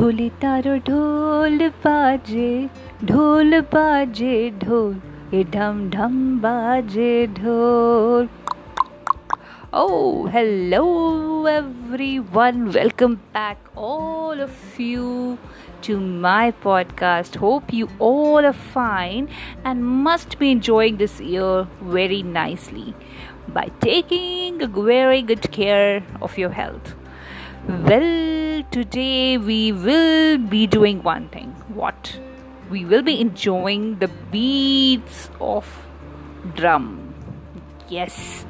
ઢોલી તારો ઢોલ બાજે ઢોલ બાજે ઢોલ એ ઢમ ઢમ Oh, hello everyone. Welcome back, all of you, to my podcast. Hope you all are fine and must be enjoying this year very nicely by taking very good care of your health. Well, today we will be doing one thing. What? We will be enjoying the beats of drum. Yes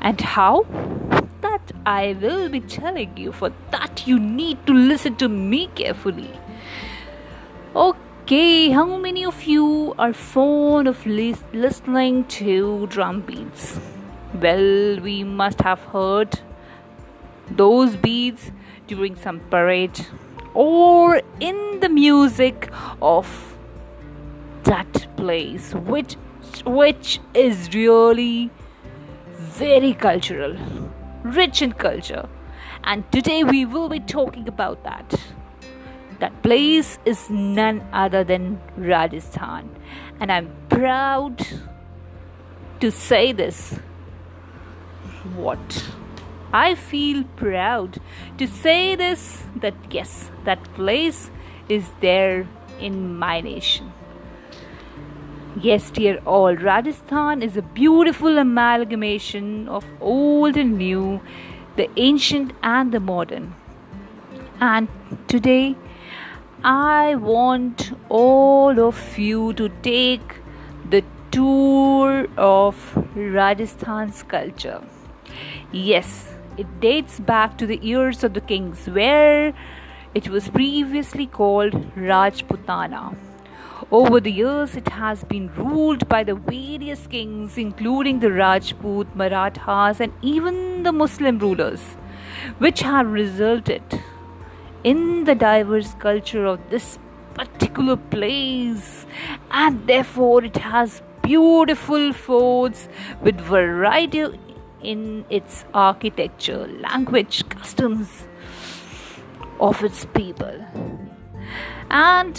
and how? That I will be telling you. For that, you need to listen to me carefully. Okay, how many of you are fond of listening to drum beats? Well, we must have heard those beats during some parade or in the music of that place which which is really very cultural, rich in culture. And today we will be talking about that. That place is none other than Rajasthan. And I'm proud to say this. What? I feel proud to say this that yes, that place is there in my nation. Yes, dear all, Rajasthan is a beautiful amalgamation of old and new, the ancient and the modern. And today, I want all of you to take the tour of Rajasthan's culture. Yes, it dates back to the years of the kings, where it was previously called Rajputana. Over the years, it has been ruled by the various kings, including the Rajput, Marathas, and even the Muslim rulers, which have resulted in the diverse culture of this particular place, and therefore it has beautiful forts with variety in its architecture, language, customs of its people. And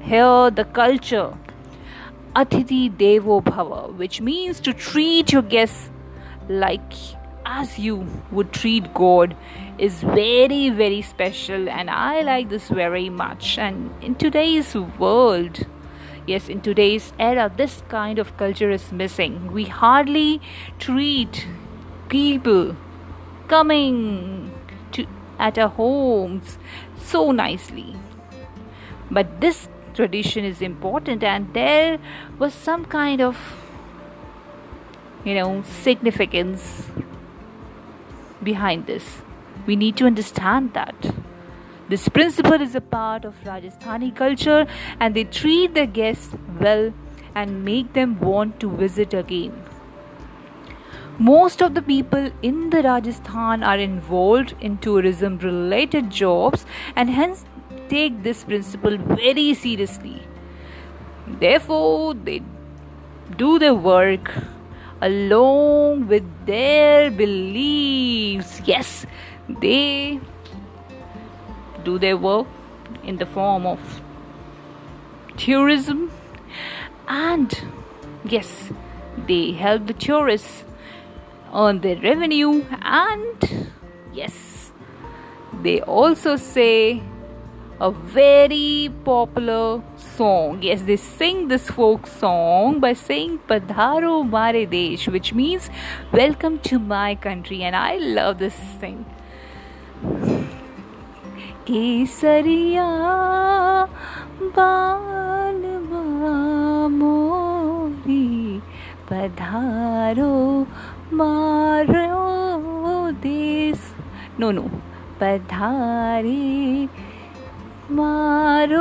here, the culture Atithi Devo Bhava, which means to treat your guests like as you would treat God, is very, very special, and I like this very much. And in today's world, yes, in today's era, this kind of culture is missing. We hardly treat people coming to at our homes so nicely. But this tradition is important and there was some kind of you know significance behind this we need to understand that this principle is a part of rajasthani culture and they treat their guests well and make them want to visit again most of the people in the Rajasthan are involved in tourism related jobs and hence take this principle very seriously. Therefore, they do their work along with their beliefs. Yes, they do their work in the form of tourism and yes, they help the tourists earn their revenue and yes, they also say a very popular song. Yes, they sing this folk song by saying Padharo Mare Desh, which means welcome to my country, and I love this thing. केसरिया बाल मोरी पधारो मारो देश no no पधारी Marutis.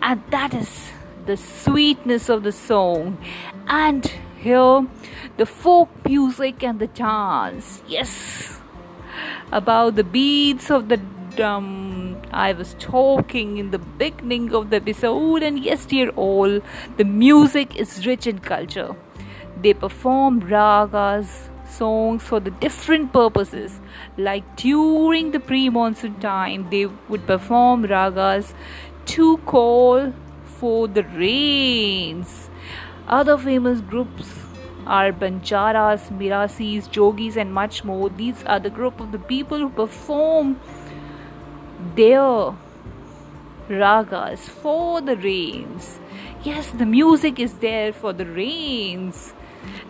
And that is the sweetness of the song. And here, the folk music and the dance. Yes, about the beats of the drum. I was talking in the beginning of the episode, and yes, dear all, the music is rich in culture. They perform ragas, songs for the different purposes. Like during the pre monsoon time, they would perform ragas to call for the rains. Other famous groups are Banjaras, Mirasis, Jogis, and much more. These are the group of the people who perform their ragas for the rains. Yes, the music is there for the rains.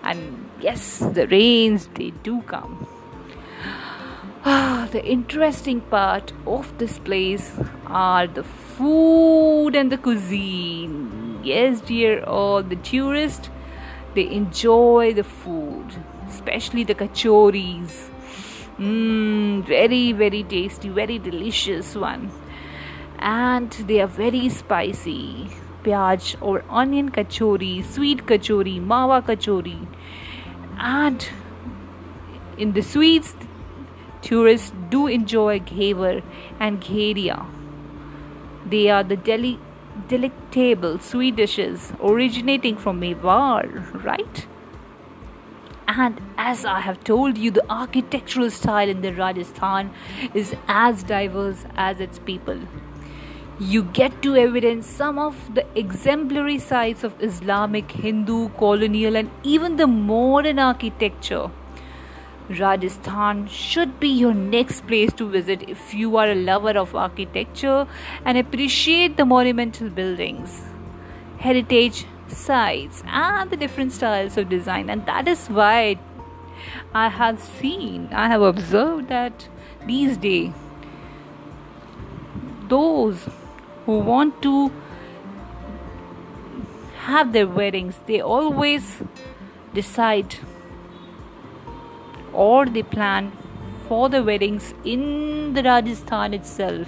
And yes, the rains, they do come. Ah, the interesting part of this place are the food and the cuisine. Yes, dear, all the tourists they enjoy the food, especially the kachoris. Mmm, very, very tasty, very delicious one. And they are very spicy. Pyaj or onion kachori, sweet kachori, mawa kachori. And in the sweets, tourists do enjoy ghevar and gheria. They are the deli delectable sweet dishes originating from Mewar, right? And as I have told you, the architectural style in the Rajasthan is as diverse as its people. You get to evidence some of the exemplary sites of Islamic, Hindu, colonial, and even the modern architecture. Rajasthan should be your next place to visit if you are a lover of architecture and appreciate the monumental buildings, heritage sites, and the different styles of design. And that is why I have seen, I have observed that these days, those who want to have their weddings, they always decide or they plan for the weddings in the Rajasthan itself.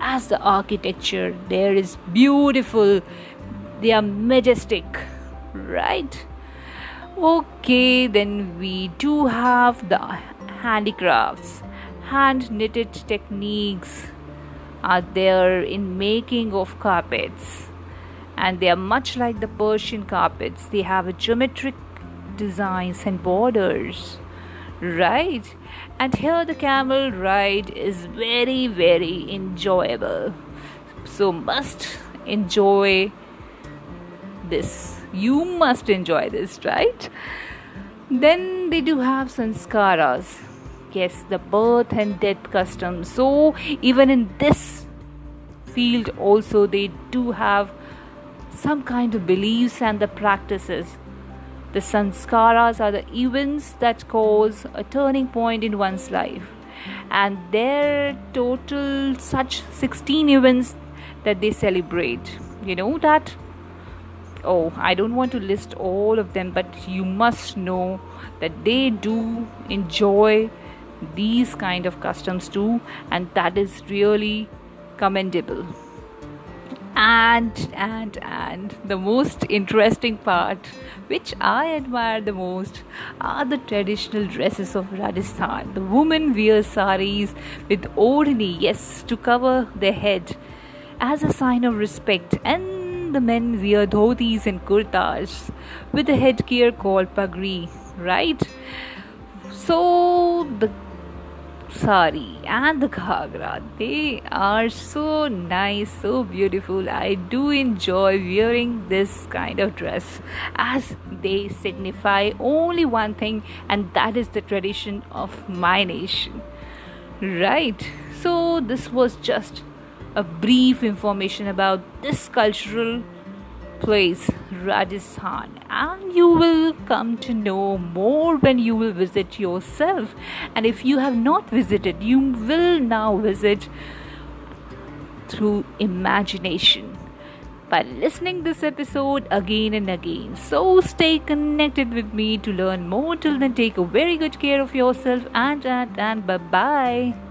As the architecture there is beautiful they are majestic right? Okay then we do have the handicrafts hand knitted techniques are there in making of carpets. And they are much like the Persian carpets. They have geometric designs and borders right. And here the camel ride is very very enjoyable. So must enjoy this. You must enjoy this right? Then they do have sanskaras. Yes the birth and death customs. So even in this field also they do have some kind of beliefs and the practices the sanskaras are the events that cause a turning point in one's life, and there total such 16 events that they celebrate. You know that? Oh, I don't want to list all of them, but you must know that they do enjoy these kind of customs too, and that is really commendable and and and the most interesting part which i admire the most are the traditional dresses of rajasthan. The women wear saris with odhni yes to cover their head as a sign of respect. And the men wear dhotis and kurtas with a headgear called pagri right? So the sari and the ghagra they are so nice so beautiful. I do enjoy wearing this kind of dress as they signify only one thing and that is the tradition of my nation. Right. So this was just a brief information about this cultural place, Rajasthan, and you will come to know more when you will visit yourself. And if you have not visited, you will now visit through imagination by listening this episode again and again. So stay connected with me to learn more. Till then, take a very good care of yourself and and and bye bye.